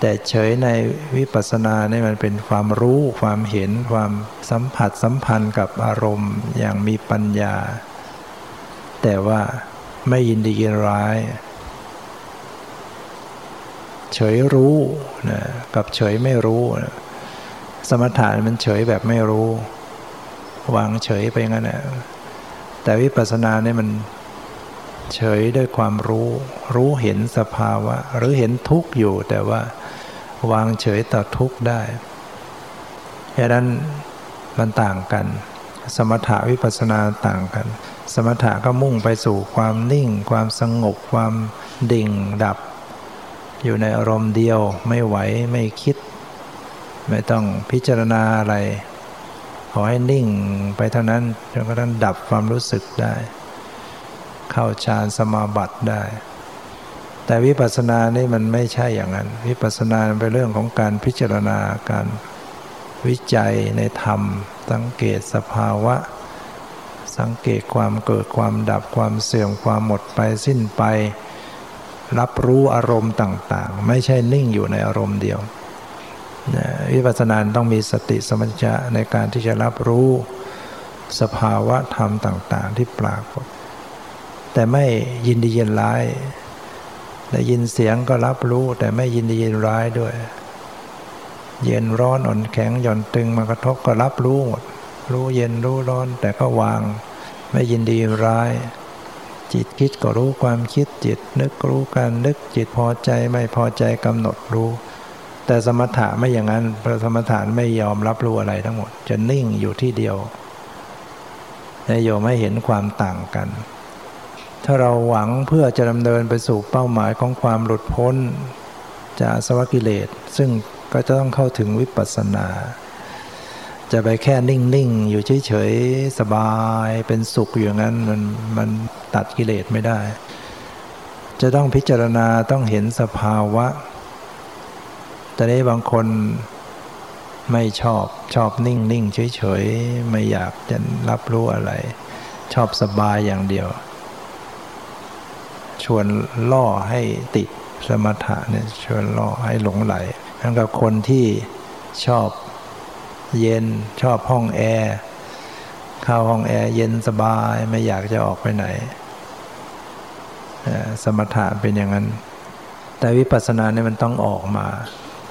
แต่เฉยในวิปัสสนาเนี่ยมันเป็นความรู้ความเห็นความสัมผัสสัมพันธ์กับอารมณ์อย่างมีปัญญา แต่ว่า ไม่ยินดียินร้าย เฉยรู้นะกับเฉยไม่รู้นะสมถะมันเฉยแบบไม่รู้ วางเฉยไปงั้นนะแต่วิปัสสนาเนี่ยมันเฉยด้วยความรู้ รู้เห็นสภาวะ หรือเห็นทุกข์อยู่ แต่ว่าวางเฉยต่อทุกข์ได้ดังนั้นมันต่างกัน สมถะวิปัสสนาต่างกัน สมถะก็มุ่งไปสู่ความนิ่ง ความสงบความดิ่งดับ อยู่ในอารมณ์เดียวไม่ไหวไม่คิด ไม่ต้องพิจารณาอะไร ขอให้นิ่งไปเท่านั้นจนกระทั่งดับความรู้สึกได้ เข้าฌานสมาบัติได้ แต่วิปัสสนานี่มันไม่ใช่อย่างนั้น วิปัสสนาเป็นเรื่องของการพิจารณาการวิจัยในธรรมสังเกตสภาวะ สังเกตความเกิดความดับความเสื่อมความหมดไปสิ้นไป รับรู้อารมณ์ต่างๆ ไม่ใช่นิ่งอยู่ในอารมณ์เดียววิปัสสนาต้องมีสติสมัญญะในการที่จะรับรู้สภาวะธรรมต่าง ๆ ที่ปรากฏ แต่ไม่ยินดียินร้ายได้ยินเสียงก็รับรู้แต่ไม่ยินดียินร้ายด้วย เย็นร้อนอ่อนแข็งหย่อนตึงมากระทบก็รับรู้หมด รู้เย็นรู้ร้อนแต่ก็วาง ไม่ยินดีร้าย จิตคิดก็รู้ความคิดจิต นึกรู้การนึกจิตพอใจไม่พอใจกำหนดรู้ แต่สมถะไม่อย่างนั้นพระสมถะไม่ยอมรับรู้อะไรทั้งหมด จะนิ่งอยู่ที่เดียวในโยมไม่เห็นความต่างกัน ถ้าเราหวังเพื่อจะดำเนินไปสู่เป้าหมายของความหลุดพ้นจากสวกิเลส ซึ่งก็จะต้องเข้าถึงวิปัสสนา จะไปแค่นิ่งๆ อยู่เฉยๆ สบายเป็นสุขอย่างนั้นมันมันตัดกิเลสไม่ได้ จะต้องพิจารณาต้องเห็นสภาวะ แต่นี้บางคนไม่ชอบชอบนิ่งนิ่งเฉยๆ ไม่อยากจะรับรู้อะไร ชอบสบายอย่างเดียว ชวนล่อให้ติดสมถะเนี่ยชวนล่อให้หลงไหลทั้งกับคนที่ชอบ เย็นชอบห้องแอร์เข้าห้องแอร์เย็นสบายไม่อยากจะออกไปไหน สมถะเป็นอย่างนั้น แต่วิปัสสนาเนี่ยมันต้องออกมา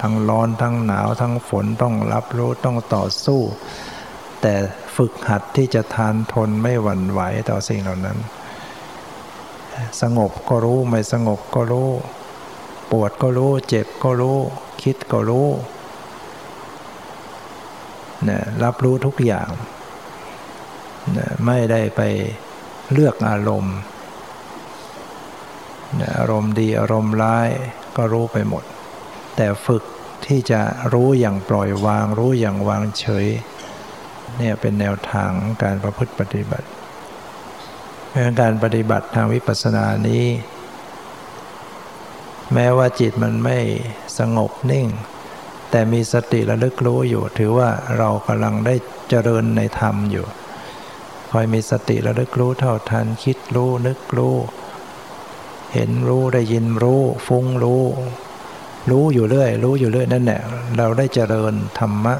ทั้งร้อนทั้งหนาวทั้งฝนต้องรับรู้ต้องต่อสู้ แต่ฝึกหัดที่จะทานทนไม่หวั่นไหวต่อสิ่งเหล่านั้น สงบก็รู้ไม่สงบก็รู้ ปวดก็รู้ เจ็บก็รู้ คิดก็รู้ นะรับรู้ทุกอย่างนะไม่ได้ไปเลือกอารมณ์นะอารมณ์ดีอารมณ์ร้ายก็รู้ไปหมด แต่ฝึกที่จะรู้อย่างปล่อยวาง รู้อย่างวางเฉยเนี่ยเป็นแนวทางการประพฤติปฏิบัติการปฏิบัติทางวิปัสสนานี้ แม้ว่าจิตมันไม่สงบนิ่ง แต่มีสติระลึกรู้อยู่ ถือว่าเรากำลังได้เจริญในธรรมอยู่ คอยมีสติระลึกรู้เท่าทันคิดรู้นึกรู้ เห็นรู้ได้ยินรู้ ฟุ้งรู้ รู้อยู่เรื่อย รู้อยู่เรื่อยนั่นแหละเราได้เจริญธรรมะ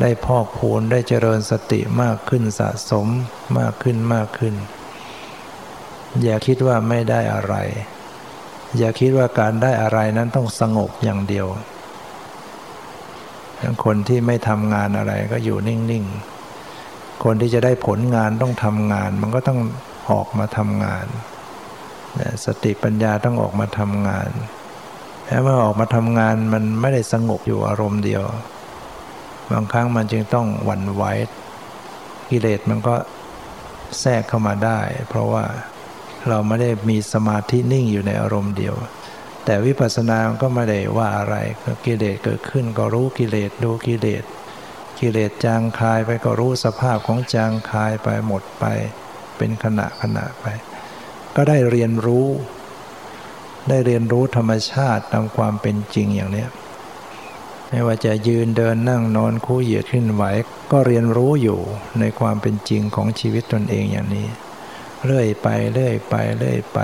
ได้พอกพูนได้เจริญสติมากขึ้นสะสมมากขึ้นมากขึ้น อย่าคิดว่าไม่ได้อะไร อย่าคิดว่าการได้อะไรนั้นต้องสงบอย่างเดียว คนที่ไม่ทำงานอะไรก็อยู่นิ่งๆ คนที่จะได้ผลงานต้องทำงาน มันก็ต้องออกมาทำงาน สติปัญญาต้องออกมาทำงานแต่เมื่อออกมาทำงานมันไม่ได้สงบอยู่อารมณ์เดียว บางครั้งมันจึงต้องหวั่นไหวกิเลสมันก็แทรกเข้ามาได้ เพราะว่าเราไม่ได้มีสมาธินิ่งอยู่ในอารมณ์เดียว แต่วิปัสสนาก็ไม่ได้ว่าอะไรกิเลสเกิดขึ้นก็รู้กิเลสดูกิเลส กิเลสจางคายไปก็รู้สภาพของจางคายไปหมดไป เป็นขณะขณะไป ก็ได้เรียนรู้ ได้เรียนรู้ธรรมชาติตามความเป็นจริงอย่างนี้ไม่ว่าจะยืนเดินนั่งนอนคู่เหยียดขึ้นไหว ก็เรียนรู้อยู่ในความเป็นจริงของชีวิตตนเองอย่างนี้ เรื่อยไปเรื่อยไปเรื่อยไป